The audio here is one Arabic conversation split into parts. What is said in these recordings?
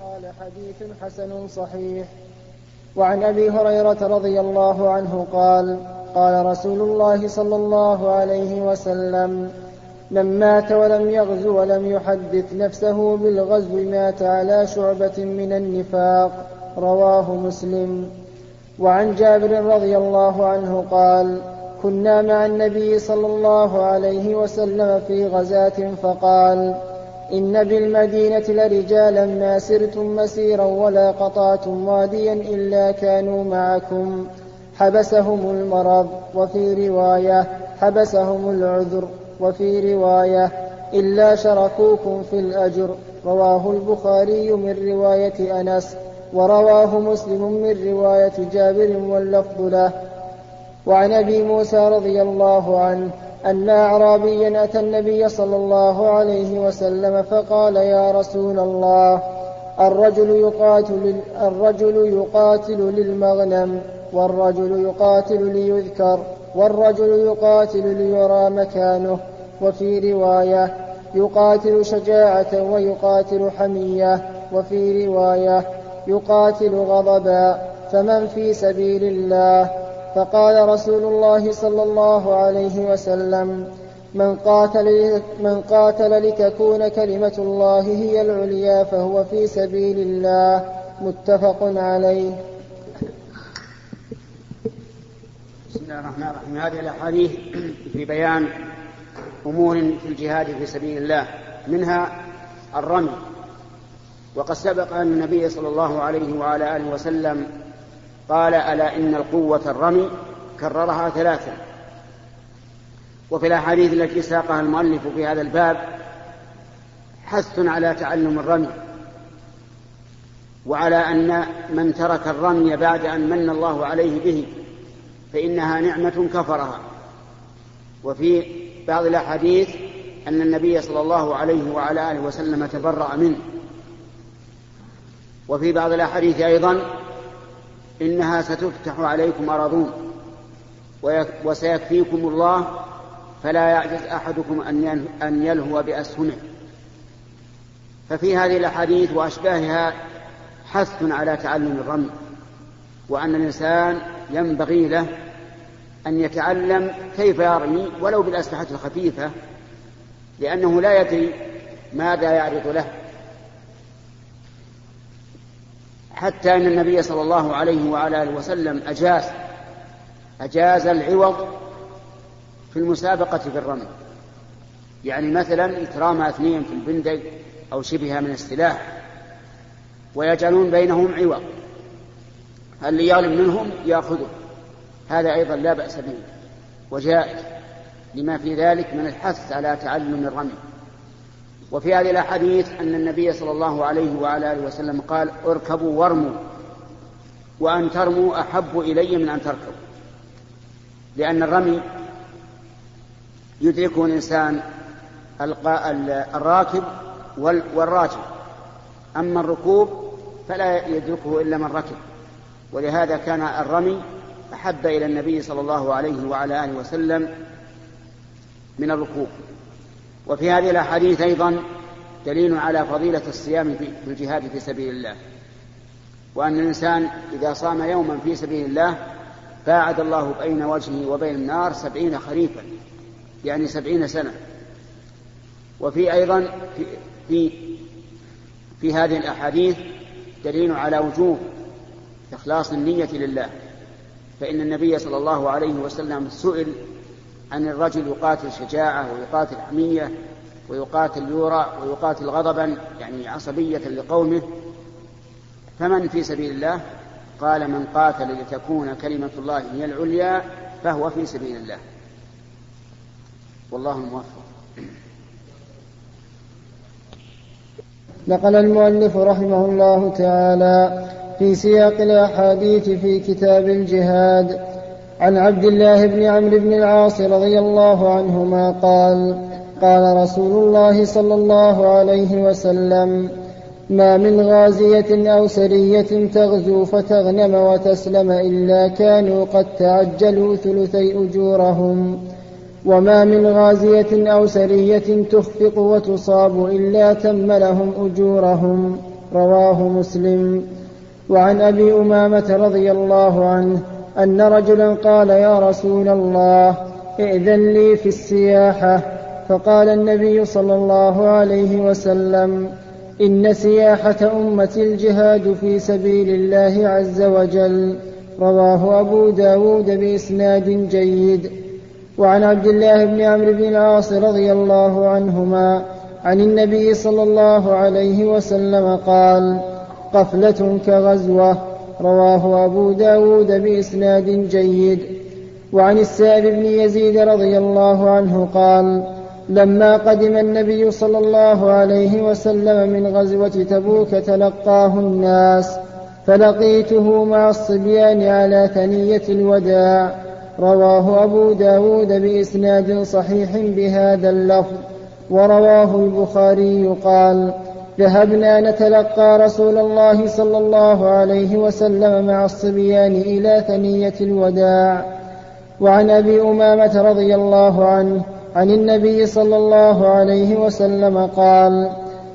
وقال حديث حسن صحيح. وعن أبي هريرة رضي الله عنه قال قال رسول الله صلى الله عليه وسلم من مات ولم يغزو ولم يحدث نفسه بالغزو مات على شعبة من النفاق. رواه مسلم. وعن جابر رضي الله عنه قال كنا مع النبي صلى الله عليه وسلم في غزاة فقال إن بالمدينة لرجالا ما سرتم مسيرا ولا قطعتم واديا إلا كانوا معكم. حبسهم المرض وفي رواية حبسهم العذر وفي رواية إلا شركوكم في الأجر. رواه البخاري من رواية أنس ورواه مسلم من رواية جابر واللفظ له. وعن أبي موسى رضي الله عنه أن أعرابيا أتى النبي صلى الله عليه وسلم فقال يا رسول الله الرجل يقاتل الرجل يقاتل للمغنم والرجل يقاتل ليذكر والرجل يقاتل ليرى مكانه. وفي رواية يقاتل شجاعة ويقاتل حمية. وفي رواية يقاتل غضبا فمن في سبيل الله؟ فقال رسول الله صلى الله عليه وسلم من قاتل, من قاتل لتكون كلمة الله هي العليا فهو في سبيل الله متفق عليه. بسم الله الرحمن الرحيم. هذه الأحاديث في بيان أمور في الجهاد في سبيل الله. منها الرمي. وقد سبق أن النبي صلى الله عليه وعلى آله وسلم قال ألا إن القوة الرمي كررها ثلاثا وفي الأحاديث التي ساقها المؤلف في هذا الباب حث على تعلم الرمي وعلى أن من ترك الرمي بعد أن من الله عليه به فإنها نعمة كفرها. وفي بعض الأحاديث أن النبي صلى الله عليه وعلى آله وسلم تبرأ منه. وفي بعض الأحاديث أيضا إنها ستفتح عليكم أراضون وسيكفيكم الله فلا يعجز أحدكم أن يلهو بأسهمه ففي هذه الأحاديث وأشباهها حث على تعلم الرمي وأن الإنسان ينبغي له أن يتعلم كيف يرمي ولو بالأسلحة الخفيفة لأنه لا يدري ماذا يعرض له. حتى أن النبي صلى الله عليه وعلى آله وسلم أجاز أجاز العوض في المسابقة في الرمي يعني مثلا يترامى اثنين في البندق أو شبهها من السلاح ويجعلون بينهم عوض. اللي يغلب منهم يأخذه هذا أيضا لا بأس به. وجائز. لما في ذلك من الحث على تعلم الرمي وفي هذه الأحاديث أن النبي صلى الله عليه وعلى آله وسلم قال اركبوا وارموا وأن ترموا أحب إلي من أن تركبوا. لأن الرمي يدركه الإنسان الراكب والراجل أما الركوب فلا يدركه إلا من ركب. ولهذا كان الرمي أحب إلى النبي صلى الله عليه وعلى آله وسلم من الركوب. وفي هذه الأحاديث أيضا دليل على فضيلة الصيام في الجهاد في سبيل الله. وأن الإنسان إذا صام يوما في سبيل الله باعد الله بين وجهه وبين النار سبعين خريفا يعني سبعين سنة. وفي أيضا في, في, في هذه الأحاديث دليل على وجوب إخلاص النية لله. فإن النبي صلى الله عليه وسلم سئل عن الرجل يقاتل شجاعة ويقاتل حمية ويقاتل يورى ويقاتل غضبا يعني عصبية لقومه. فمن في سبيل الله؟ قال من قاتل لتكون كلمة الله هي العليا فهو في سبيل الله. والله الموفق. نقل المؤلف رحمه الله تعالى في سياق الأحاديث في كتاب الجهاد. عن عبد الله بن عمرو بن العاص رضي الله عنهما قال قال رسول الله صلى الله عليه وسلم ما من غازية أو سرية تغزو فتغنم وتسلم إلا كانوا قد تعجلوا ثلثي أجورهم. وما من غازية أو سرية تخفق وتصاب إلا تم لهم أجورهم. رواه مسلم. وعن أبي أمامة رضي الله عنه أن رجلا قال يا رسول الله ائذن لي في السياحة. فقال النبي صلى الله عليه وسلم إن سياحة امتي الجهاد في سبيل الله عز وجل. رواه أبو داود بإسناد جيد. وعن عبد الله بن عمرو بن العاص رضي الله عنهما عن النبي صلى الله عليه وسلم قال قفلة كغزوة. رواه أبو داود بإسناد جيد. وعن السائب بن يزيد رضي الله عنه قال لما قدم النبي صلى الله عليه وسلم من غزوة تبوك تلقاه الناس فلقيته مع الصبيان على ثنية الوداع. رواه أبو داود بإسناد صحيح بهذا اللفظ. ورواه البخاري قال ذهبنا نتلقى رسول الله صلى الله عليه وسلم مع الصبيان إلى ثنية الوداع. وعن أبي أمامة رضي الله عنه عن النبي صلى الله عليه وسلم قال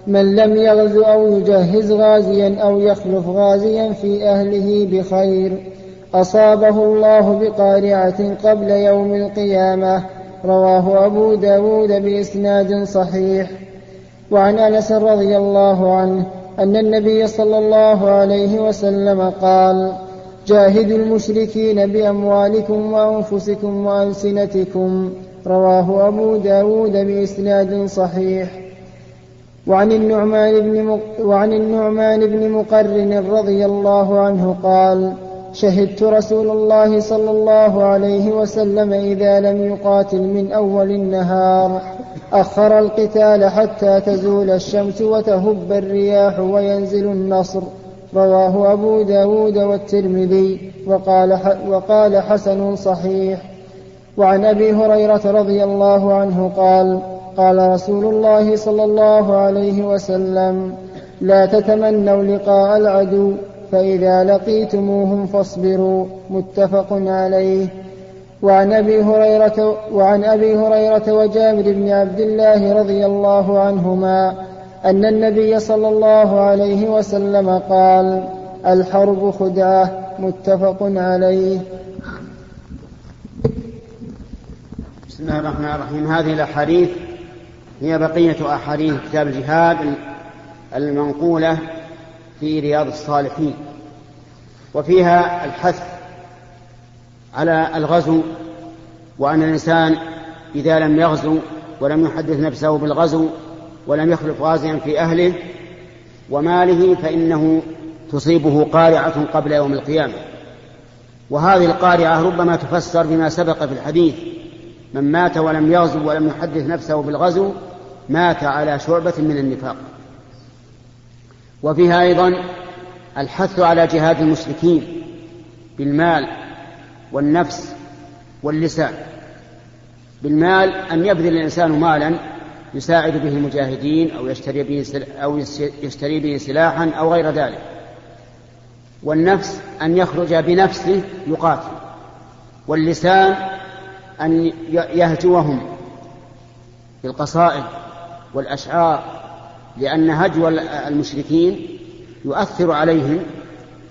من لم يغز أو يجهز غازيا أو يخلف غازيا في أهله بخير أصابه الله بقارعة قبل يوم القيامة. رواه أبو داود بإسناد صحيح. وعن أنس رضي الله عنه أن النبي صلى الله عليه وسلم قال جاهدوا المشركين بأموالكم وأنفسكم وألسنتكم. رواه أبو داود بإسناد صحيح. وعن النعمان بن وعن النعمان بن مقرن رضي الله عنه قال شهدت رسول الله صلى الله عليه وسلم إذا لم يقاتل من أول النهار. أخر القتال حتى تزول الشمس وتهب الرياح وينزل النصر. رواه أبو داود والترمذي وقال, وقال حسن صحيح. وعن أبي هريرة رضي الله عنه قال قال رسول الله صلى الله عليه وسلم لا تتمنوا لقاء العدو فإذا لقيتموهم فاصبروا. متفق عليه. وعن أبي هريرة وعن أبي هريرة وجابر بن عبد الله رضي الله عنهما أن النبي صلى الله عليه وسلم قال الحرب خدعة متفق عليه. بسم الله الرحمن الرحيم. هذه الأحاديث هي بقية أحاديث كتاب الجهاد المنقولة في رياض الصالحين وفيها الحث على الغزو وأن الإنسان إذا لم يغزو ولم يحدث نفسه بالغزو ولم يخلف غازيا في أهله وماله فإنه تصيبه قارعة قبل يوم القيامة. وهذه القارعة ربما تفسر بما سبق في الحديث من مات ولم يغزو ولم يحدث نفسه بالغزو مات على شعبة من النفاق. وفيها أيضا الحث على جهاد المشركين بالمال والنفس واللسان. بالمال أن يبذل الإنسان مالا يساعد به المجاهدين أو يشتري به أو يشتري به سلاحا أو غير ذلك. والنفس أن يخرج بنفسه يقاتل. واللسان أن يهجوهم بالقصائد والأشعار لأن هجو المشركين يؤثر عليهم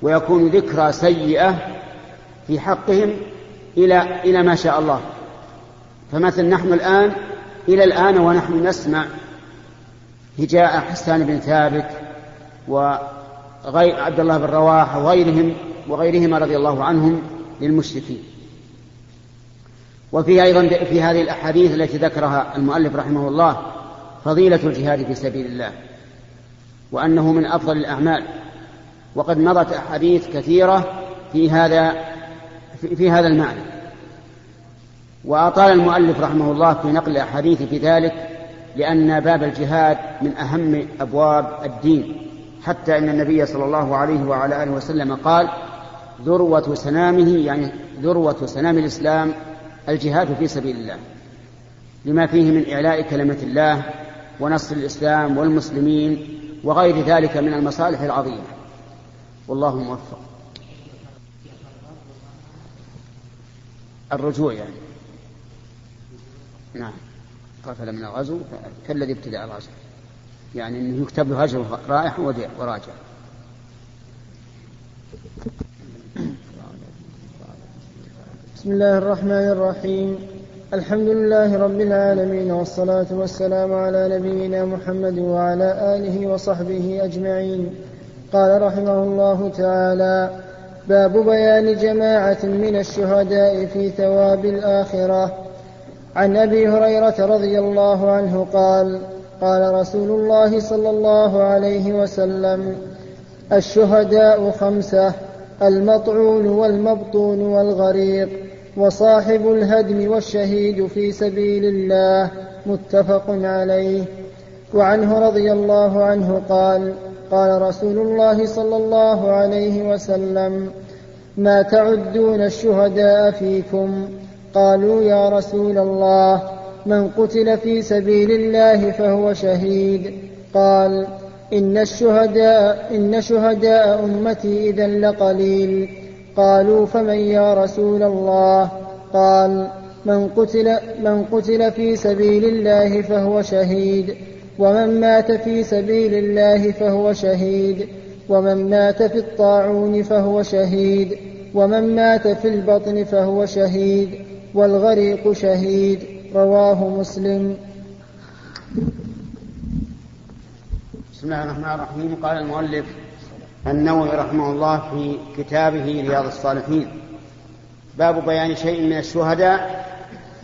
ويكون ذكرى سيئة في حقهم إلى إلى ما شاء الله. فمثل نحن الآن إلى الآن ونحن نسمع هجاء حسان بن ثابت وغير عبد الله بن رواحة وغيرهم وغيرهما رضي الله عنهم للمشركين. وفي أيضا في هذه الأحاديث التي ذكرها المؤلف رحمه الله فضيلة الجهاد في سبيل الله وأنه من أفضل الأعمال وقد مضت أحاديث كثيرة في هذا في هذا المعنى. وأطال المؤلف رحمه الله في نقل الأحاديث في ذلك لأن باب الجهاد من أهم أبواب الدين حتى أن النبي صلى الله عليه وعلى آله وسلم قال ذروة سنامه يعني ذروة سنام الإسلام الجهاد في سبيل الله لما فيه من إعلاء كلمة الله ونصر الإسلام والمسلمين وغير ذلك من المصالح العظيمة. والله موفق. الرجوع يعني. نعم. قفل من الغزو كالذي ابتدأ الغزو. يعني أنه يكتب له أجر رائح وراجع. بسم الله الرحمن الرحيم. الحمد لله رب العالمين والصلاة والسلام على نبينا محمد وعلى آله وصحبه أجمعين. قال رحمه الله تعالى باب بيان جماعة من الشهداء في ثواب الآخرة. عن أبي هريرة رضي الله عنه قال قال رسول الله صلى الله عليه وسلم الشهداء خمسة المطعون والمبطون والغريق وصاحب الهدم والشهيد في سبيل الله متفق عليه. وعنه رضي الله عنه قال قال رسول الله صلى الله عليه وسلم ما تعدون الشهداء فيكم؟ قالوا يا رسول الله من قتل في سبيل الله فهو شهيد. قال إن الشهداء إن شهداء أمتي إذا لقليل. قالوا فمن يا رسول الله؟ قال من قتل من قتل في سبيل الله فهو شهيد. ومن مات في سبيل الله فهو شهيد ومن مات في الطاعون فهو شهيد ومن مات في البطن فهو شهيد والغريق شهيد رواه مسلم. بسم الله الرحمن الرحيم. قال المؤلف النووي رحمه الله في كتابه رياض الصالحين باب بيان شيء من الشهداء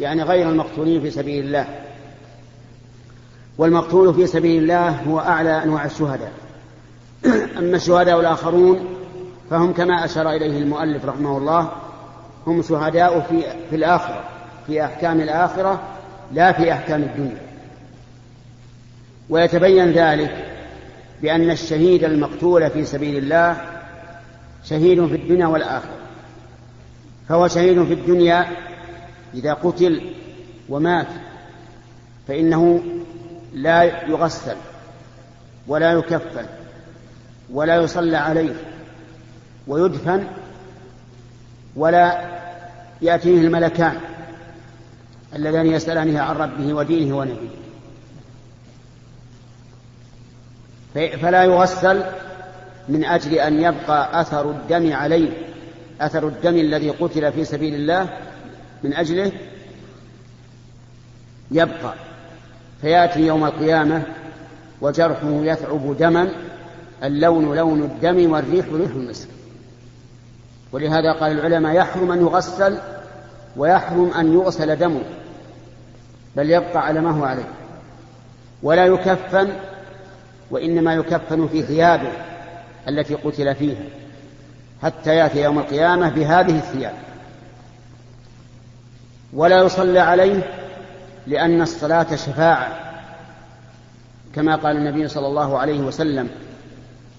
يعني غير المقتولين في سبيل الله. والمقتول في سبيل الله هو أعلى أنواع الشهداء. أما الشهداء الآخرون فهم كما أشار إليه المؤلف رحمه الله هم شهداء في, في الآخرة في أحكام الآخرة لا في أحكام الدنيا. ويتبين ذلك بأن الشهيد المقتول في سبيل الله شهيد في الدنيا والآخرة. فهو شهيد في الدنيا إذا قتل ومات فإنه لا يغسل ولا يكفن ولا يصلى عليه ويدفن ولا يأتيه الملكان اللذان يسألانه عن ربه ودينه ونبيه. فلا يغسل من أجل أن يبقى أثر الدم عليه أثر الدم الذي قتل في سبيل الله من أجله يبقى. فيأتي يوم القيامة وجرحه يثعب دما اللون لون الدم والريح ريح المسك. ولهذا قال العلماء يحرم أن يغسل ويحرم أن يغسل دمه بل يبقى على ما هو عليه. ولا يكفن وإنما يكفن في ثيابه التي قتل فيها حتى يأتي يوم القيامة بهذه الثياب. ولا يصلى عليه لأن الصلاة شفاعة كما قال النبي صلى الله عليه وسلم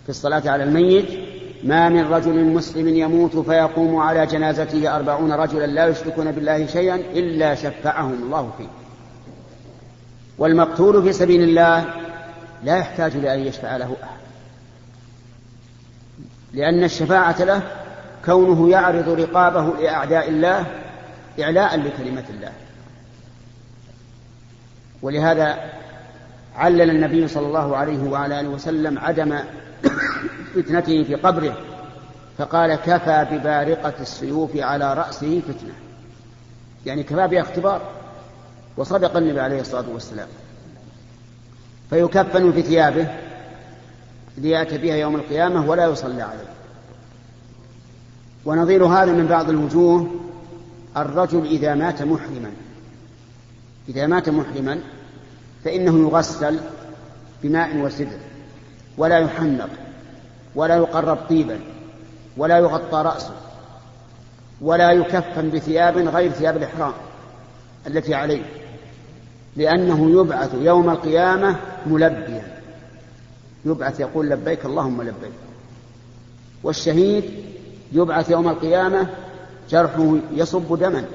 في الصلاة على الميت ما من رجل مسلم يموت فيقوم على جنازته أربعون رجلا لا يشركون بالله شيئا إلا شفعهم الله فيه. والمقتول في سبيل الله لا يحتاج لأن يشفع له أحد لأن الشفاعة له كونه يعرض رقابه لأعداء الله إعلاء لكلمة الله. ولهذا علل النبي صلى الله عليه وعلى آله وسلم عدم فتنته في قبره فقال كفى ببارقة السيوف على رأسه فتنة. يعني كفى بها اختبار وصدق النبي عليه الصلاة والسلام. فيكفن في ثيابه ليأتي بها يوم القيامة ولا يصلى عليه. ونظير هذا من بعض الوجوه الرجل إذا مات محرما. إذا مات محرما فإنه يغسل بماء وسدر ولا يحنق ولا يقرب طيبا ولا يغطى رأسه ولا يكفن بثياب غير ثياب الإحرام التي عليه لأنه يبعث يوم القيامة ملبيا. يبعث يقول لبيك اللهم لبيك. والشهيد يبعث يوم القيامة جرحه يصب دما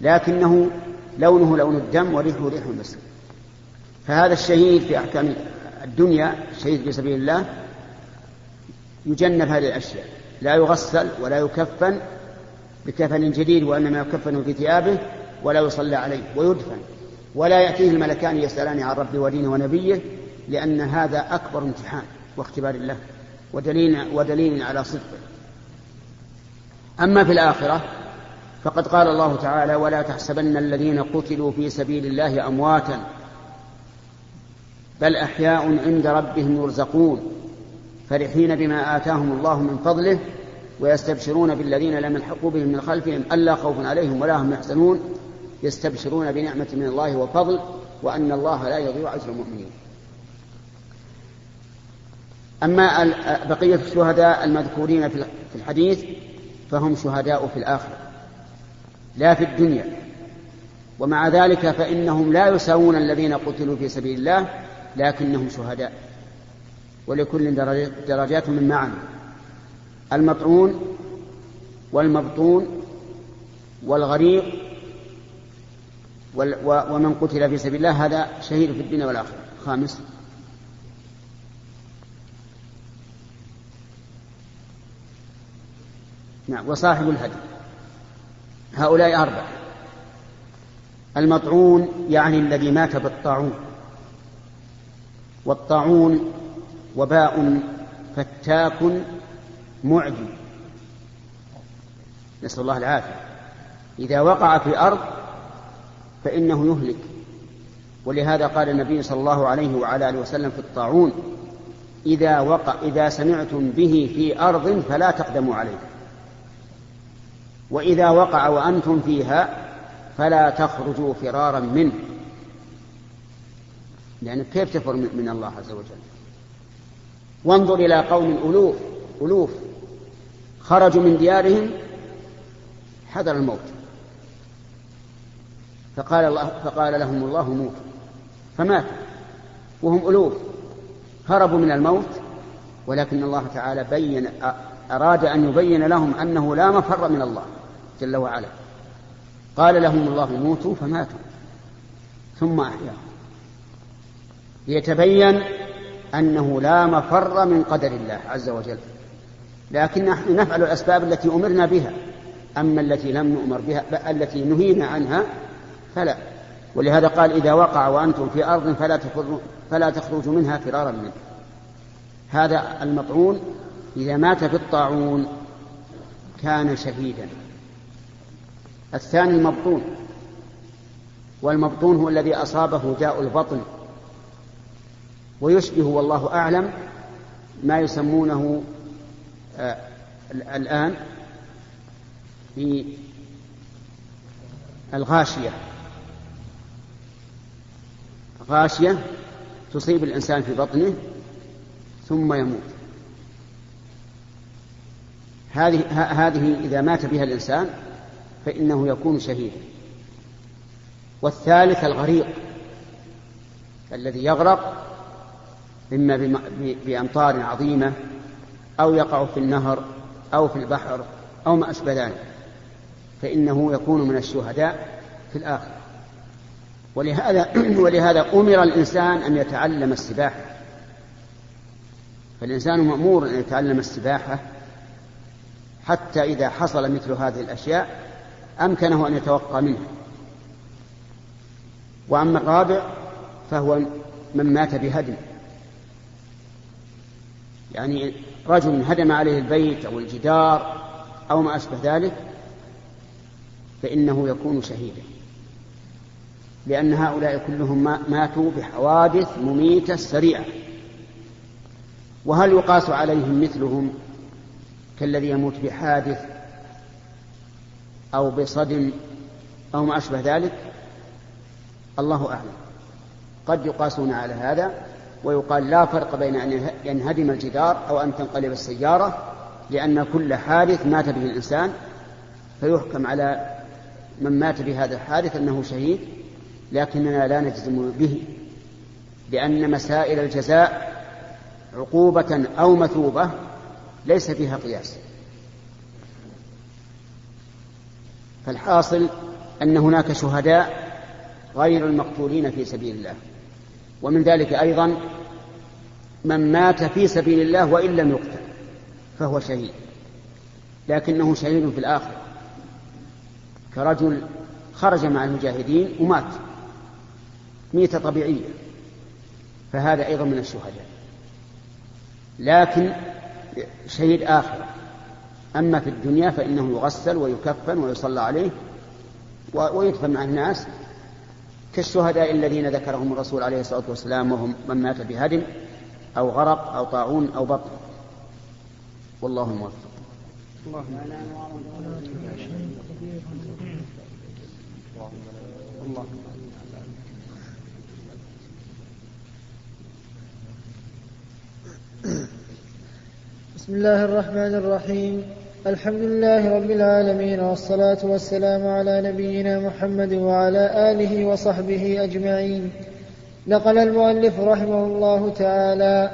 لكنه لونه لون الدم وريحه ريح المسك فهذا الشهيد في أحكام الدنيا الشهيد في سبيل الله يجنب هذه الأشياء. لا يغسل ولا يكفن بكفن جديد وإنما يكفن في ثيابه ولا يصلى عليه ويدفن. ولا يأتيه الملكان يسألان عن ربه ودينه ونبيه لأن هذا أكبر امتحان واختبار الله ودليل, ودليل على صدقه. أما في الآخرة فقد قال الله تعالى ولا تحسبن الذين قتلوا في سبيل الله أمواتا بل أحياء عند ربهم يرزقون فرحين بما آتاهم الله من فضله ويستبشرون بالذين لم يلحقوا بهم من خلفهم ألا خوف عليهم ولا هم يحزنون يستبشرون بنعمة من الله وفضل وأن الله لا يضيع أجر المؤمنين. أما بقية الشهداء المذكورين في الحديث فهم شهداء في الآخرة. لا في الدنيا. ومع ذلك فإنهم لا يساوون الذين قتلوا في سبيل الله لكنهم شهداء. ولكل درجات من معنى المطعون والمبطون والغريق ومن قتل في سبيل الله هذا شهيد في الدنيا والآخرة. خامس. نعم وصاحب الهدي. هؤلاء أربعة المطعون يعني الذي مات بالطاعون. والطاعون وباء فتاك معدي نسأل الله العافية. إذا وقع في أرض فإنه يهلك. ولهذا قال النبي صلى الله عليه وعلى آله وسلم في الطاعون إذا وقع إذا سمعتم به في أرض فلا تقدموا عليه. وإذا وقع وأنتم فيها فلا تخرجوا فرارا منه. لأن كيف تفر من الله عز وجل؟ وانظر إلى قوم ألوف ألوف خرجوا من ديارهم حذر الموت. فقال, الله فقال لهم الله موتوا فماتوا. وهم ألوف هربوا من الموت ولكن الله تعالى بين أراد أن يبين لهم أنه لا مفر من الله جل وعلا. قال لهم الله موتوا فماتوا ثم أحياهم. ليتبين أنه لا مفر من قدر الله عز وجل. لكن نحن نفعل الأسباب التي أمرنا بها. أما التي لم نؤمر بها التي نهينا عنها فلا. ولهذا قال إذا وقع وأنتم في أرض فلا فلا تخرجوا منها فرارا منه هذا المطعون إذا مات في الطاعون كان شهيدا. الثاني المبطون. والمبطون هو الذي أصابه داء البطن. ويشبه والله أعلم ما يسمونه آه الآن في الغاشية. غاشية تصيب الإنسان في بطنه ثم يموت. هذه هذه إذا مات بها الإنسان فإنه يكون شهيدا والثالث الغريق الذي يغرق إما بأمطار عظيمة أو يقع في النهر أو في البحر أو ما أشبه ذلك فإنه يكون من الشهداء في الآخرة. ولهذا ولهذا أمر الإنسان أن يتعلم السباحة. فالإنسان مأمور أن يتعلم السباحة حتى إذا حصل مثل هذه الأشياء أمكنه أن يتوقى منها وأما الرابع فهو من مات بهدم. يعني رجل هدم عليه البيت أو الجدار أو ما أشبه ذلك فإنه يكون شهيدا. لأن هؤلاء كلهم ماتوا بحوادث مميتة سريعة. وهل يقاس عليهم مثلهم؟ كالذي يموت بحادث أو بصدم أو ما أشبه ذلك الله أعلم. قد يقاسون على هذا ويقال لا فرق بين أن ينهدم الجدار أو أن تنقلب السيارة لأن كل حادث مات به الإنسان. فيحكم على من مات بهذا الحادث أنه شهيد لكننا لا نجزم به لأن مسائل الجزاء عقوبة أو مثوبة. ليس فيها قياس. فالحاصل أن هناك شهداء غير المقتولين في سبيل الله. ومن ذلك أيضا من مات في سبيل الله وإن لم يقتل فهو شهيد. لكنه شهيد في الآخرة. كرجل خرج مع المجاهدين ومات. ميتة طبيعية. فهذا أيضا من الشهداء. لكن شهيد آخرة أما في الدنيا فإنه يغسل ويكفن ويصلى عليه ويدفن مع الناس كالشهداء الذين ذكرهم الرسول عليه الصلاة والسلام وهم من مات بهدم أو غرق أو طاعون أو بطن والله موفق. بسم الله الرحمن الرحيم. الحمد لله رب العالمين والصلاة والسلام على نبينا محمد وعلى آله وصحبه أجمعين. نقل المؤلف رحمه الله تعالى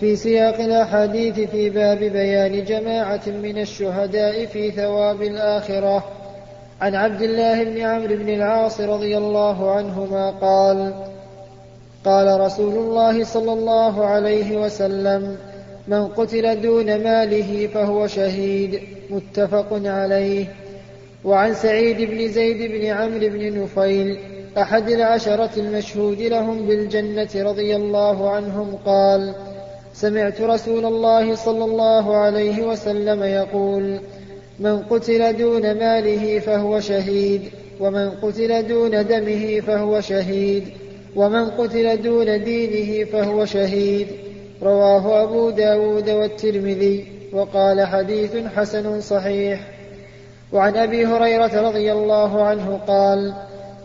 في سياق الأحاديث في باب بيان جماعة من الشهداء في ثواب الآخرة. عن عبد الله بن عمرو بن العاص رضي الله عنهما قال قال رسول الله صلى الله عليه وسلم من قتل دون ماله فهو شهيد متفق عليه. وعن سعيد بن زيد بن عمرو بن نفيل أحد العشرة المشهود لهم بالجنة رضي الله عنهم قال سمعت رسول الله صلى الله عليه وسلم يقول من قتل دون ماله فهو شهيد ومن قتل دون دمه فهو شهيد ومن قتل دون دينه فهو شهيد. رواه أبو داود والترمذي وقال حديث حسن صحيح. وعن أبي هريرة رضي الله عنه قال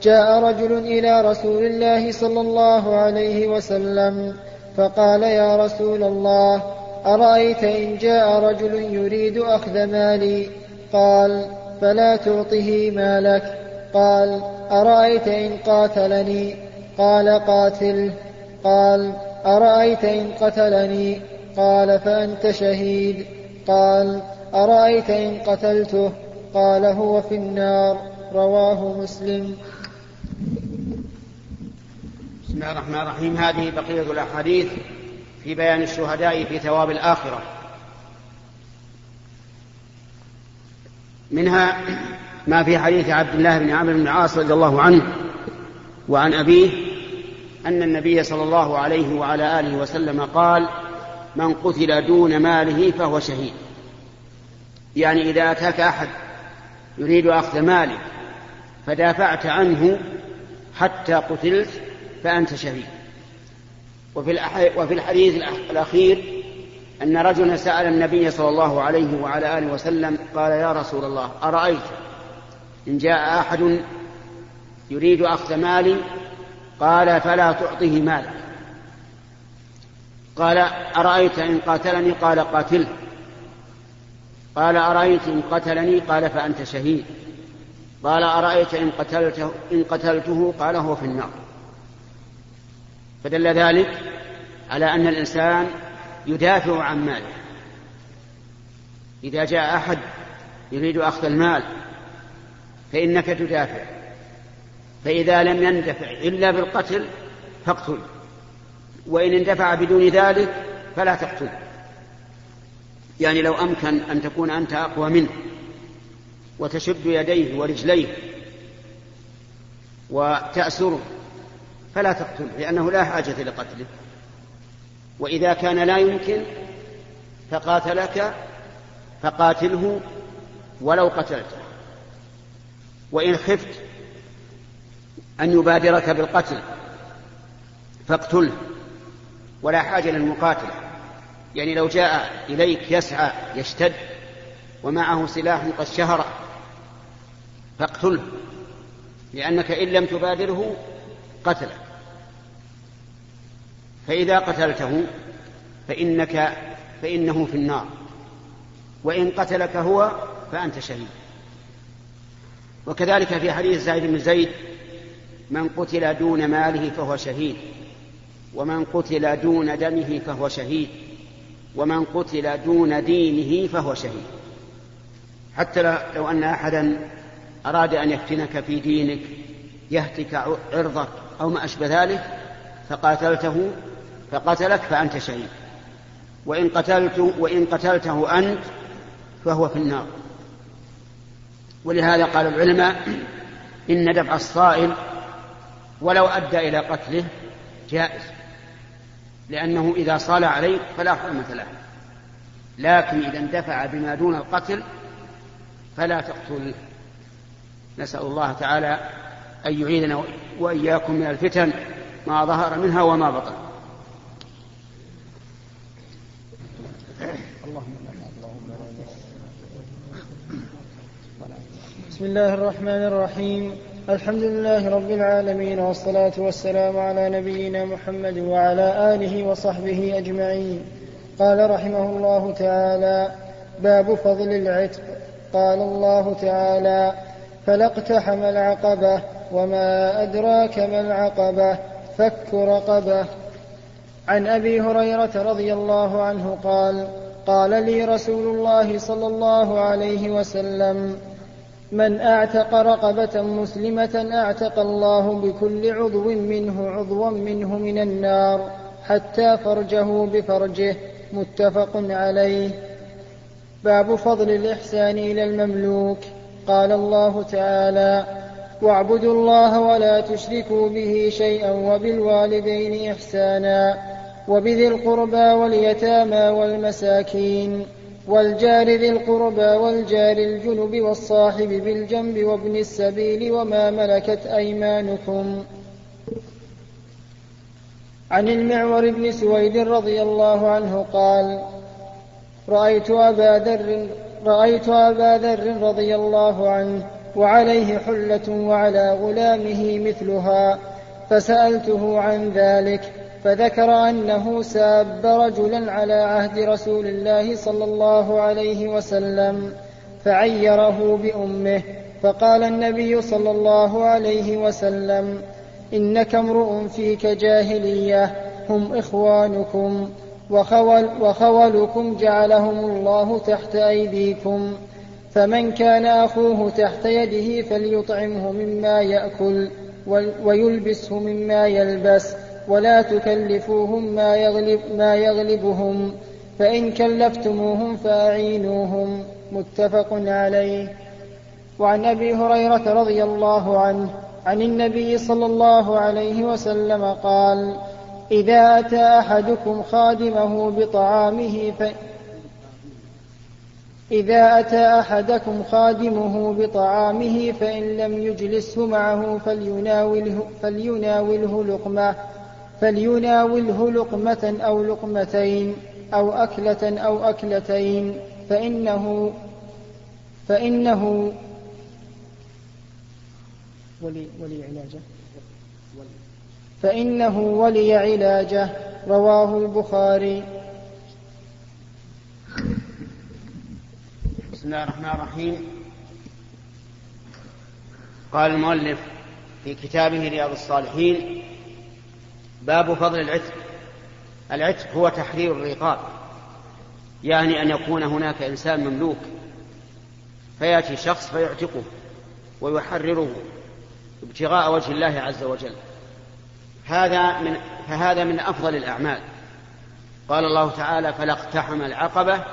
جاء رجل إلى رسول الله صلى الله عليه وسلم فقال يا رسول الله أرأيت إن جاء رجل يريد أخذ مالي؟ قال فلا تعطه مالك. قال أرأيت إن قاتلني؟ قال قاتله قال أرأيت إن قتلني؟ قال فأنت شهيد. قال أرأيت إن قتلته؟ قال هو في النار. رواه مسلم. بسم الله الرحمن الرحيم. هذه بقية الأحاديث في بيان الشهداء في ثواب الآخرة. منها ما في حديث عبد الله بن عمرو بن العاص رضي الله عنه وعن أبيه أن النبي صلى الله عليه وعلى آله وسلم قال من قتل دون ماله فهو شهيد. يعني إذا أتاك أحد يريد أخذ مالك فدافعت عنه حتى قتلت فأنت شهيد. وفي, وفي الحديث الأخير أن رجلا سأل النبي صلى الله عليه وعلى آله وسلم قال يا رسول الله أرأيت إن جاء أحد يريد أخذ مالي قال فلا تعطه مالك قال أرأيت إن قاتلني؟ قال قاتله. قال أرأيت إن قتلني؟ قال فأنت شهيد. قال أرأيت إن قتلته؟ إن قتلته؟ قال هو في النار. فدل ذلك على أن الإنسان يدافع عن ماله. إذا جاء أحد يريد أخذ المال فإنك تدافع. فإذا لم يندفع إلا بالقتل فاقتل وإن اندفع بدون ذلك فلا تقتل. يعني لو أمكن أن تكون أنت أقوى منه وتشد يديه ورجليه وتأسره فلا تقتله لأنه لا حاجة لقتله. وإذا كان لا يمكن فقاتلك فقاتله ولو قتلته. وإن خفت أن يبادرك بالقتل فاقتله ولا حاجة للمقاتلة يعني لو جاء إليك يسعى يشتد ومعه سلاح قد شهر فاقتله لأنك إن لم تبادره قتلك فإذا قتلته فإنك فإنه في النار. وإن قتلك هو فأنت شهيد. وكذلك في حديث سعيد بن زيد من قتل دون ماله فهو شهيد ومن قتل دون دمه فهو شهيد ومن قتل دون دينه فهو شهيد. حتى لو أن أحدا أراد أن يفتنك في دينك يهتك عرضك أو ما أشبه ذلك فقاتلته فقتلك فأنت شهيد. وإن قتلت وإن قتلته أنت فهو في النار. ولهذا قال العلماء إن دفع الصائل ولو أدى إلى قتله جائز لأنه إذا صال عليك فلا حرمة له. لكن إذا اندفع بما دون القتل فلا تقتل. نسأل الله تعالى أن يعيذنا وإياكم من الفتن ما ظهر منها وما بطن. بسم الله الرحمن الرحيم. الحمد لله رب العالمين والصلاة والسلام على نبينا محمد وعلى آله وصحبه أجمعين. قال رحمه الله تعالى باب فضل العتق. قال الله تعالى فلا اقتحم العقبة وما أدراك ما العقبة فك رقبة. عن أبي هريرة رضي الله عنه قال قال لي رسول الله صلى الله عليه وسلم من أعتق رقبة مسلمة أعتق الله بكل عضو منه عضوا منه من النار حتى فرجه بفرجه متفق عليه. باب فضل الإحسان إلى المملوك. قال الله تعالى واعبدوا الله ولا تشركوا به شيئا وبالوالدين إحسانا وبذي القربى واليتامى والمساكين. والجار ذي القربى والجار الجنب والصاحب بالجنب وابن السبيل وما ملكت أيمانكم. عن المعور بن سويد رضي الله عنه قال رأيت أبا ذر رأيت أبا ذر رضي الله عنه وعليه حلة وعلى غلامه مثلها فسألته عن ذلك. فذكر أنه ساب رجلا على عهد رسول الله صلى الله عليه وسلم فعيره بأمه فقال النبي صلى الله عليه وسلم إنك امرؤ فيك جاهلية هم إخوانكم وخول وخولكم جعلهم الله تحت أيديكم فمن كان أخوه تحت يده فليطعمه مما يأكل ويلبسه مما يلبس ولا تكلفوهم ما, يغلب ما يغلبهم. فإن كلفتموهم فأعينوهم. متفق عليه. وعن أبي هريرة رضي الله عنه عن النبي صلى الله عليه وسلم قال إذا أتى أحدكم خادمه بطعامه ف... إذا أتى أحدكم خادمه بطعامه فإن لم يجلسه معه فليناوله, فليناوله لقمة. فليناوله لقمة أو لقمتين أو أكلة أو أكلتين فإنه فإنه ولي, ولي علاجه. فإنه ولي علاجه. رواه البخاري. بسم الله الرحمن الرحيم. قال المؤلف في كتابه رياض الصالحين باب فضل العتق. العتق هو تحرير الرقاب يعني أن يكون هناك إنسان مملوك فيأتي شخص فيعتقه ويحرره ابتغاء وجه الله عز وجل. هذا من فهذا من أفضل الأعمال. قال الله تعالى فلا اقتحم العقبة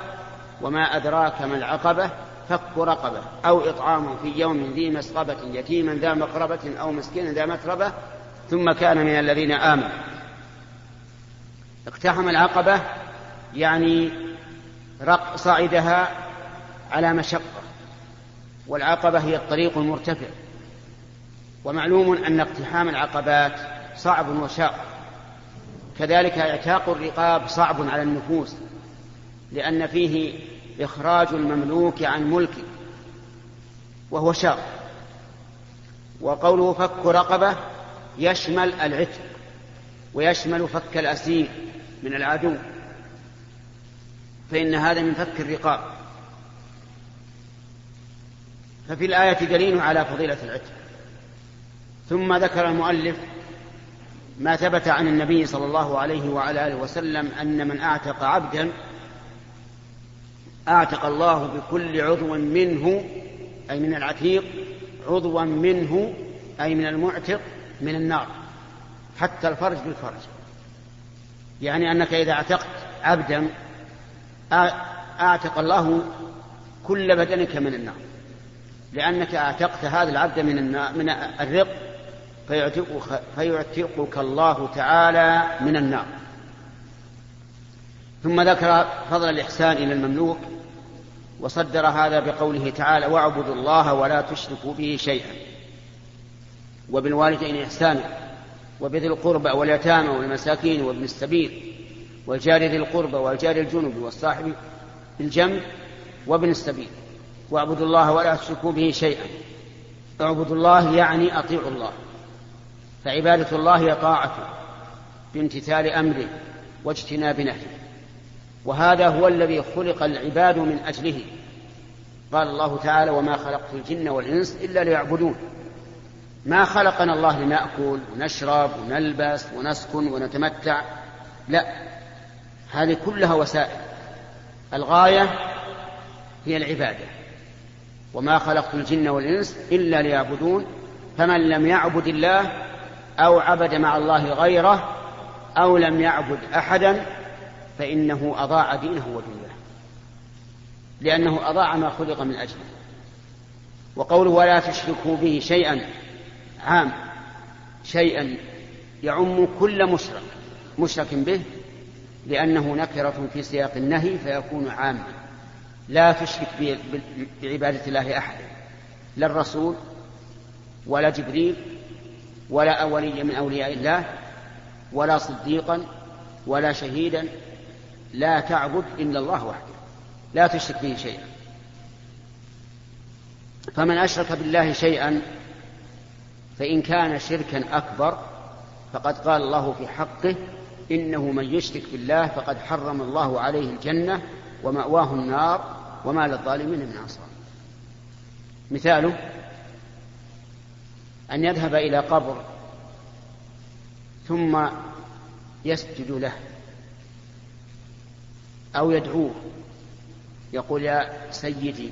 وما أدراك ما العقبة فك رقبة أو إطعام في يوم ذي مسقبة يتيما ذا مقربة أو مسكينا ذا متربة ثم كان من الذين آمنوا. اقتحم العقبة يعني رق صعدها على مشقة والعقبة هي الطريق المرتفع. ومعلوم أن اقتحام العقبات صعب وشاق كذلك اعتاق الرقاب صعب على النفوس لأن فيه إخراج المملوك عن ملكه وهو شاق. وقوله فك رقبة يشمل العتق ويشمل فك الأسير من العدو فإن هذا من فك الرقاب. ففي الآية دليل على فضيلة العتق. ثم ذكر المؤلف ما ثبت عن النبي صلى الله عليه وعلى آله وسلم أن من أعتق عبدا أعتق الله بكل عضو منه أي من العتيق عضوا منه أي من المعتق من النار حتى الفرج بالفرج. يعني أنك إذا أعتقت عبدا أعتق الله كل بدنك من النار. لأنك أعتقت هذا العبد من النار من الرق فيعتقك الله تعالى من النار. ثم ذكر فضل الإحسان إلى المملوك وصدر هذا بقوله تعالى واعبدوا الله ولا تشركوا به شيئا. وبالوالدين إحسانا وبذي القربى واليتامى والمساكين وابن السبيل والجار ذي القربى والجار الجنب والصاحب بالجنب وابن السبيل. واعبدوا الله ولا تشركوا به شيئا. اعبدوا الله يعني أطيعوا الله. فعبادة الله هي طاعته بامتثال أمره واجتناب نهيه. وهذا هو الذي خلق العباد من أجله. قال الله تعالى وما خلقت الجن والإنس إلا ليعبدون ما خلقنا الله لنأكل ونشرب ونلبس ونسكن ونتمتع. لا هذه كلها وسائل. الغاية هي العبادة. وما خلقت الجن والإنس إلا ليعبدون فمن لم يعبد الله أو عبد مع الله غيره أو لم يعبد أحدا فإنه أضاع دينه ودنياه. لأنه أضاع ما خلق من أجله وقوله ولا تشركوا به شيئا عام شيئا يعم كل مشرك مشرك به لأنه نكرة في سياق النهي فيكون عاما. لا تشرك بعبادة الله أحدا لا الرسول ولا جبريل ولا ولي من أولياء الله ولا صديقا ولا شهيدا. لا تعبد إلا الله وحده لا تشرك به شيئا. فمن أشرك بالله شيئا فإن كان شركا أكبر فقد قال الله في حقه إنه من يشرك بالله فقد حرم الله عليه الجنة ومأواه النار وما للظالمين من أنصار. مثاله أن يذهب إلى قبر ثم يسجد له أو يدعوه يقول يا سيدي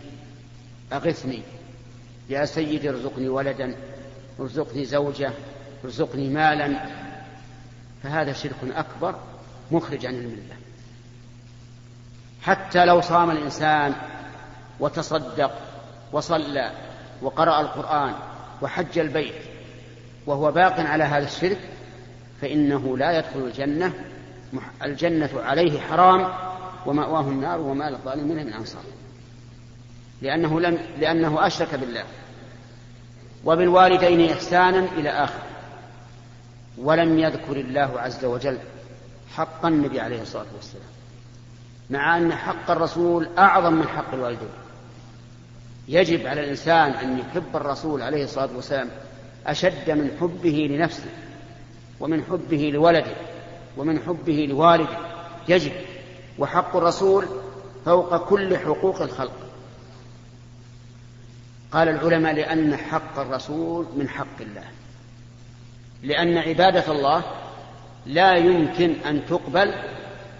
أغثني يا سيدي ارزقني ولدا ارزقني زوجة ارزقني مالا. فهذا شرك أكبر مخرج عن الملة. حتى لو صام الإنسان وتصدق وصلى وقرأ القرآن وحج البيت وهو باق على هذا الشرك فإنه لا يدخل الجنة الجنة عليه حرام ومأواه النار وما للظالمين من أنصار. لأنه لم لأنه أشرك بالله. وبالوالدين إحسانا إلى آخر. ولم يذكر الله عز وجل حق النبي عليه الصلاة والسلام مع أن حق الرسول أعظم من حق الوالدين. يجب على الإنسان أن يحب الرسول عليه الصلاة والسلام أشد من حبه لنفسه ومن حبه لولده ومن حبه لوالده. يجب. وحق الرسول فوق كل حقوق الخلق. قال العلماء لأن حق الرسول من حق الله. لأن عبادة الله لا يمكن أن تقبل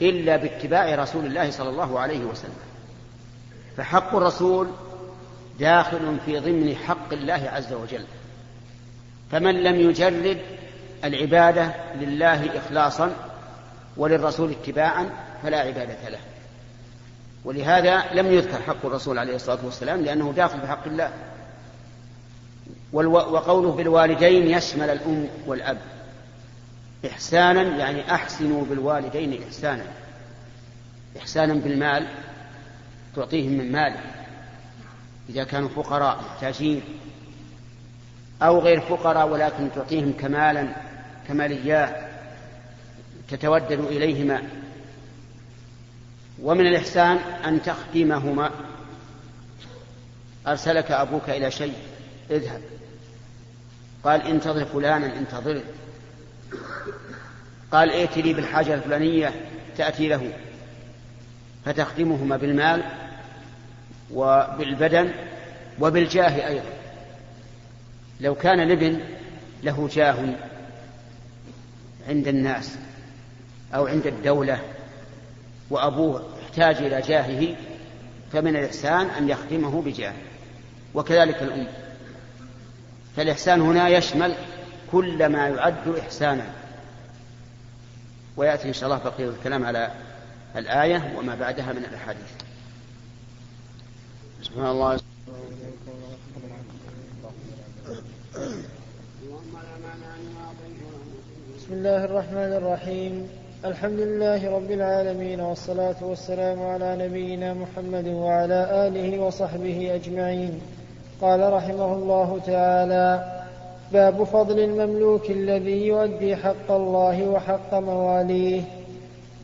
إلا باتباع رسول الله صلى الله عليه وسلم. فحق الرسول داخل في ضمن حق الله عز وجل. فمن لم يجرد العبادة لله إخلاصا وللرسول اتباعا فلا عبادة له. ولهذا لم يذكر حق الرسول عليه الصلاة والسلام لأنه داخل بحق الله. وقوله بالوالدين يشمل الأم والأب. إحسانا يعني أحسنوا بالوالدين إحسانا. إحسانا بالمال تعطيهم من مالك إذا كانوا فقراء محتاجين. أو غير فقراء ولكن تعطيهم كمالا كماليات تتودد إليهما. ومن الإحسان أن تخدمهما. أرسلك أبوك إلى شيء اذهب. قال انتظر فلانا انتظره قال ائت لي بالحاجة الفلانية تأتي له. فتخدمهما بالمال وبالبدن وبالجاه أيضا. لو كان الابن له جاه عند الناس أو عند الدولة وأبوه احتاج إلى جاهه فمن الإحسان أن يخدمه بجاه وكذلك الأم. فالإحسان هنا يشمل كل ما يعد إحسانا. ويأتي إن شاء الله بقية الكلام على الآية وما بعدها من الأحاديث. سبحان الله. بسم الله الرحمن الرحيم. الحمد لله رب العالمين والصلاة والسلام على نبينا محمد وعلى آله وصحبه أجمعين. قال رحمه الله تعالى باب فضل المملوك الذي يؤدي حق الله وحق مواليه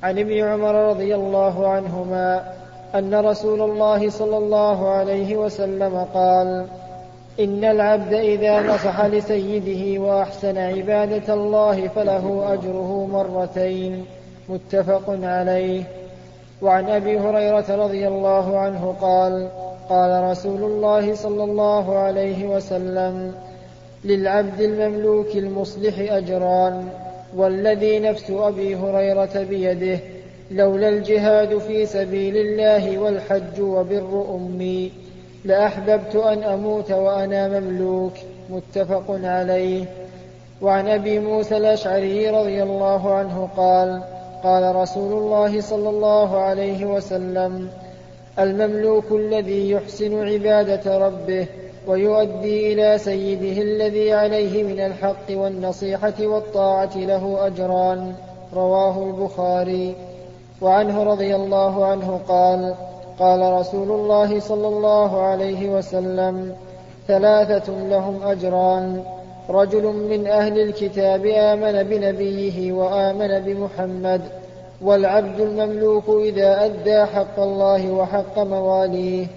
عن ابن عمر رضي الله عنهما أن رسول الله صلى الله عليه وسلم قال إن العبد إذا نصح لسيده وأحسن عبادة الله فله أجره مرتين متفق عليه. وعن أبي هريرة رضي الله عنه قال قال رسول الله صلى الله عليه وسلم للعبد المملوك المصلح أجران والذي نفس أبي هريرة بيده لولا الجهاد في سبيل الله والحج وبر أمي. لأحببت أن أموت وأنا مملوك متفق عليه. وعن أبي موسى الأشعري رضي الله عنه قال قال رسول الله صلى الله عليه وسلم المملوك الذي يحسن عبادة ربه ويؤدي إلى سيده الذي عليه من الحق والنصيحة والطاعة له أجران. رواه البخاري. وعنه رضي الله عنه قال قال رسول الله صلى الله عليه وسلم ثلاثة لهم أجران. رجل من أهل الكتاب آمن بنبيه وآمن بمحمد والعبد المملوك إذا أدى حق الله وحق مواليه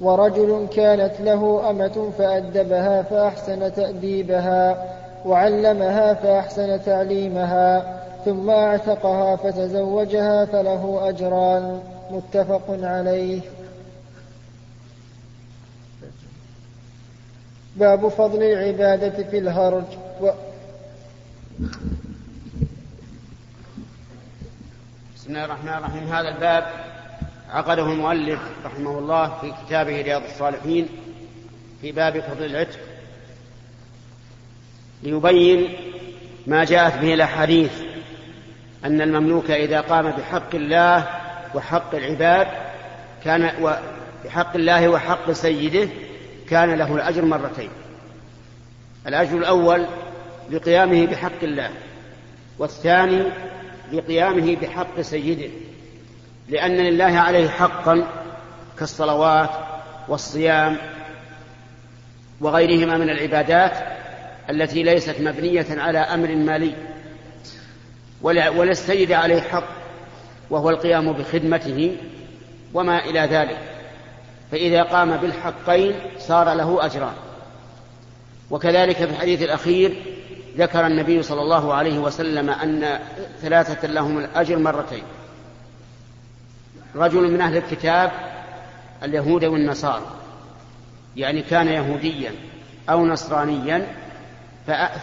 ورجل كانت له أمة فأدبها فأحسن تأديبها وعلمها فأحسن تعليمها ثم أعتقها فتزوجها فله أجران. متفق عليه. باب فضل العبادة في الهرج. و... بسم الله الرحمن الرحيم. هذا الباب عقده المؤلف رحمه الله في كتابه رياض الصالحين في باب فضل العتق. ليبين ما جاءت به الأحاديث أن المملوك إذا قام بحق الله وحق العباد كان بحق الله وحق سيده كان له الأجر مرتين. الأجر الأول لقيامه بحق الله والثاني لقيامه بحق سيده. لأن لله عليه حقا كالصلوات والصيام وغيرهما من العبادات التي ليست مبنية على أمر مالي. وللسيد عليه حق وهو القيام بخدمته وما إلى ذلك. فإذا قام بالحقين صار له أجران. وكذلك في الحديث الأخير ذكر النبي صلى الله عليه وسلم أن ثلاثة لهم الأجر مرتين. رجل من أهل الكتاب اليهود والنصارى. يعني كان يهوديا أو نصرانيا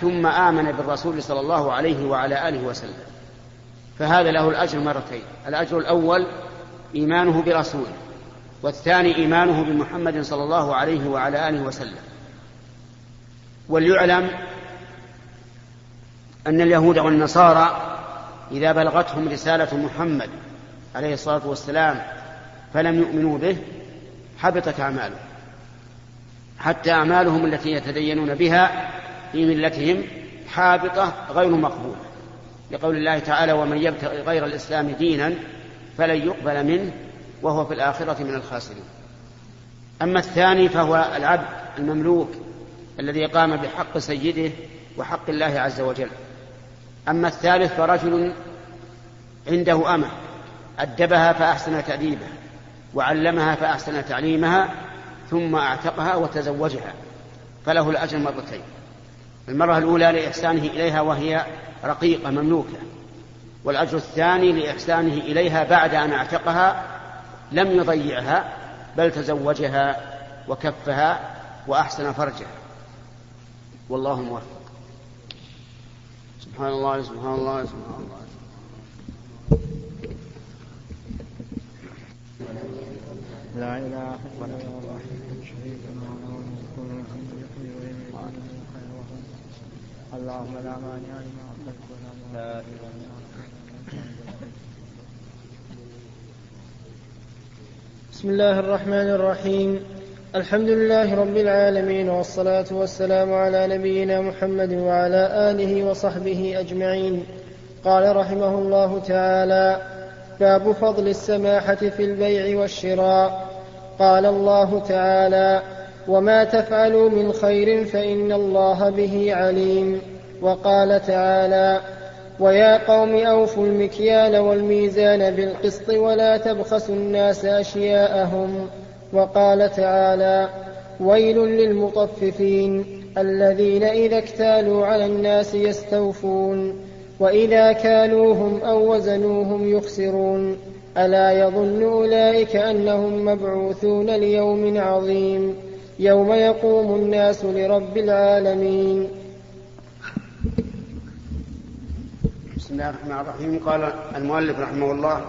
ثم آمن بالرسول صلى الله عليه وعلى آله وسلم. فهذا له الأجر مرتين. الأجر الأول إيمانه برسوله والثاني إيمانه بمحمد صلى الله عليه وعلى آله وسلم. وليعلم أن اليهود والنصارى إذا بلغتهم رسالة محمد عليه الصلاة والسلام فلم يؤمنوا به حبطت أعمالهم. حتى أعمالهم التي يتدينون بها في ملتهم حابطة غير مقبولة. لقول الله تعالى ومن يبتغي غير الإسلام دينا فلن يقبل منه وهو في الآخرة من الخاسرين. أما الثاني فهو العبد المملوك الذي قام بحق سيده وحق الله عز وجل. أما الثالث فرجل عنده أمة أدبها فأحسن تأديبها وعلمها فأحسن تعليمها ثم أعتقها وتزوجها. فله الأجر مرتين. المرة الأولى لإحسانه إليها وهي رقيقة مملوكة والأجر الثاني لإحسانه إليها بعد أن أعتقها لم يضيعها بل تزوجها وكفها وأحسن فرجها. والله موفق. سبحان الله سبحان الله سبحان الله. لا إله إلا الله شريك له المذكور الحمد لله اللهم لا مانع لما أعطيت ولا بسم الله الرحمن الرحيم. الحمد لله رب العالمين والصلاة والسلام على نبينا محمد وعلى آله وصحبه أجمعين. قال رحمه الله تعالى باب فضل السماحة في البيع والشراء. قال الله تعالى وما تفعلوا من خير فإن الله به عليم وقال تعالى ويا قوم أوفوا المكيال والميزان بالقسط ولا تبخسوا الناس أشياءهم وقال تعالى ويل للمطففين الذين إذا اكتالوا على الناس يستوفون وإذا كالوهم أو وزنوهم يخسرون ألا يظن أولئك أنهم مبعوثون ليوم عظيم يوم يقوم الناس لرب العالمين. بسم الله الرحمن الرحيم. قال المؤلف رحمه الله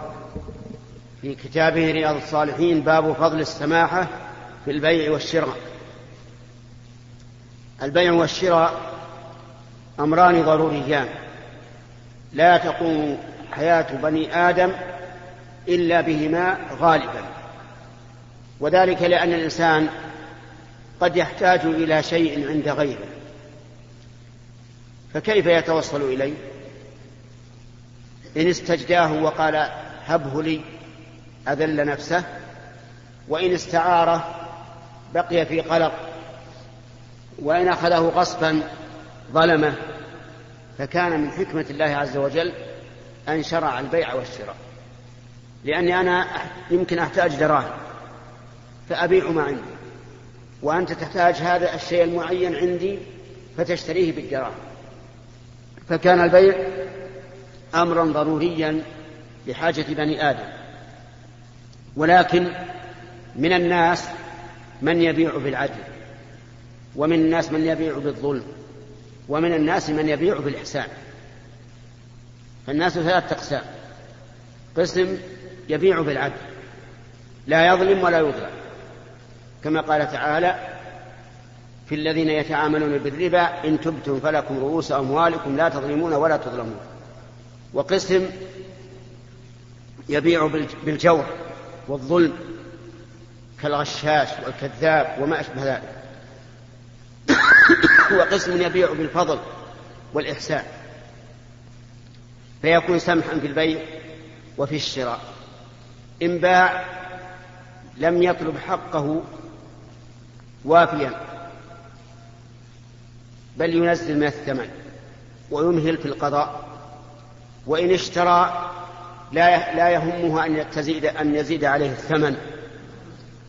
في كتابه رياض الصالحين باب فضل السماحة في البيع والشراء. البيع والشراء أمران ضروريان. لا تقوم حياة بني آدم إلا بهما غالبا. وذلك لأن الإنسان قد يحتاج إلى شيء عند غيره. فكيف يتوصل إليه؟ إن استجداه وقال هبه لي أذل نفسه. وإن استعاره بقي في قلق. وإن أخذه غصبا ظلمه. فكان من حكمة الله عز وجل أن شرع البيع والشراء. لأني أنا يمكن أحتاج دراهم فأبيع ما عندي. وأنت تحتاج هذا الشيء المعين عندي فتشتريه بالدراهم فكان البيع أمرا ضروريا لحاجة بني آدم. ولكن من الناس من يبيع بالعدل ومن الناس من يبيع بالظلم ومن الناس من يبيع بالإحسان. فالناس ثلاثة أقسام. قسم يبيع بالعدل لا يظلم ولا يظلم. كما قال تعالى في الذين يتعاملون بالربا إن تبتم فلكم رؤوس أموالكم لا تظلمون ولا تظلمون. وقسم يبيع بالجور والظلم كالغشاش والكذاب وما أشبه ذلك. وقسم يبيع بالفضل والإحسان. فيكون سمحا في البيع وفي الشراء. إن باع لم يطلب حقه وافيا. بل ينزل من الثمن ويمهل في القضاء. وإن اشترى لا لا يهمه أن تزيد أن يزيد عليه الثمن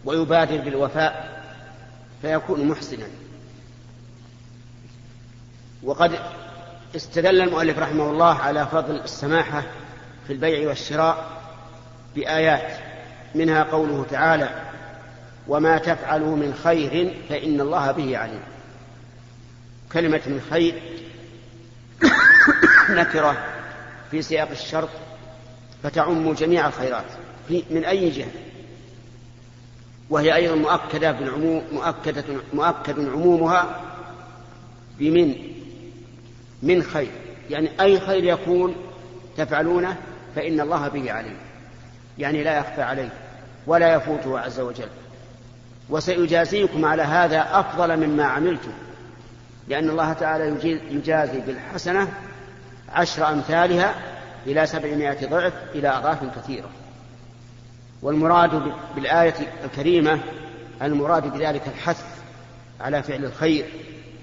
ويبادر بالوفاء فيكون محسنا. وقد استدل المؤلف رحمه الله على فضل السماحة في البيع والشراء بآيات منها قوله تعالى وما تفعلوا من خير فإن الله به عليم. كلمة من خير نكرة في سياق الشرط فتعم جميع الخيرات من أي جهة. وهي أيضا مؤكدة بالعموم مؤكدة مؤكد عمومها بمن؟ من خير. يعني أي خير يكون تفعلونه فإن الله به عليم. يعني لا يخفى عليه ولا يفوته عز وجل. وسيجازيكم على هذا أفضل مما عملتم لأن الله تعالى يجازي بالحسنة عشر أمثالها إلى سبعمائة ضعف إلى أضعاف كثيرة. والمراد بالآية الكريمة المراد بذلك الحث على فعل الخير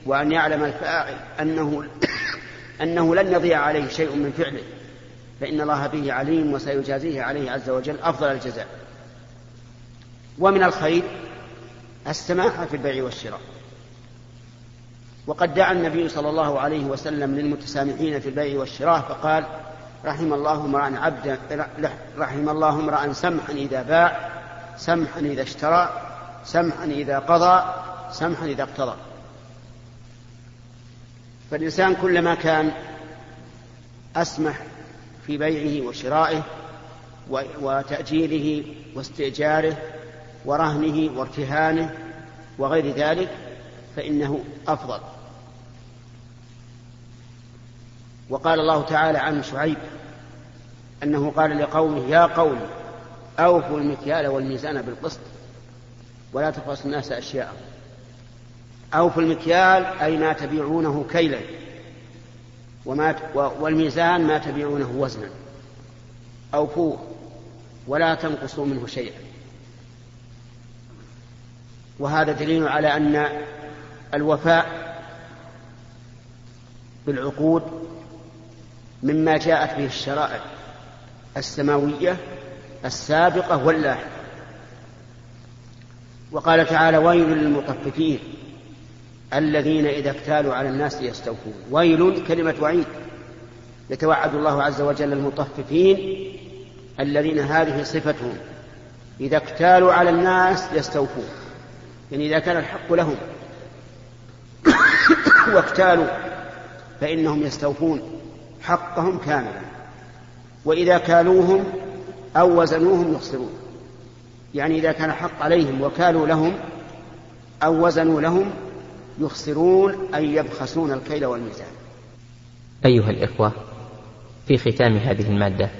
وأن يعلم الفاعل أنه أنه لن يضيع عليه شيء من فعله فإن الله به عليم وسيجازيه عليه عز وجل أفضل الجزاء. ومن الخير السماحة في البيع والشراء. وقد دعا النبي صلى الله عليه وسلم للمتسامحين في البيع والشراء فقال رحم الله امرأ عبدا رحم الله امرأ سمحا إذا باع سمحا إذا اشترى سمحا إذا قضى سمحا إذا اقتضى. فالإنسان كلما كان أسمح في بيعه وشرائه وتأجيره واستئجاره ورهنه وارتهانه وغير ذلك فإنه أفضل. وقال الله تعالى عن شعيب أنه قال لقومه يا قوم أوفوا المكيال والميزان بالقسط ولا تبخسوا الناس أشياءهم أوفوا المكيال أي ما تبيعونه كيلا وما والميزان ما تبيعونه وزنا. أوفوه ولا تنقصوا منه شيئا. وهذا دليل على أن الوفاء بالعقود مما جاءت به الشرائع السماوية السابقة واللاحقة. وقال تعالى ويل للمطففين الذين إذا اكتالوا على الناس يستوفون. ويل كلمة وعيد. يتوعد الله عز وجل المطففين الذين هذه صفتهم إذا اكتالوا على الناس يستوفون. يعني إذا كان الحق لهم واكتالوا فإنهم يستوفون حقهم كاملا. وإذا كالوهم أو وزنوهم يخسرون. يعني إذا كان حق عليهم وكالوا لهم أو وزنوا لهم يخسرون أي يبخسون الكيل والميزان. أيها الإخوة في ختام هذه المادة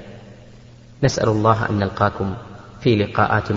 نسأل الله أن نلقاكم في لقاءات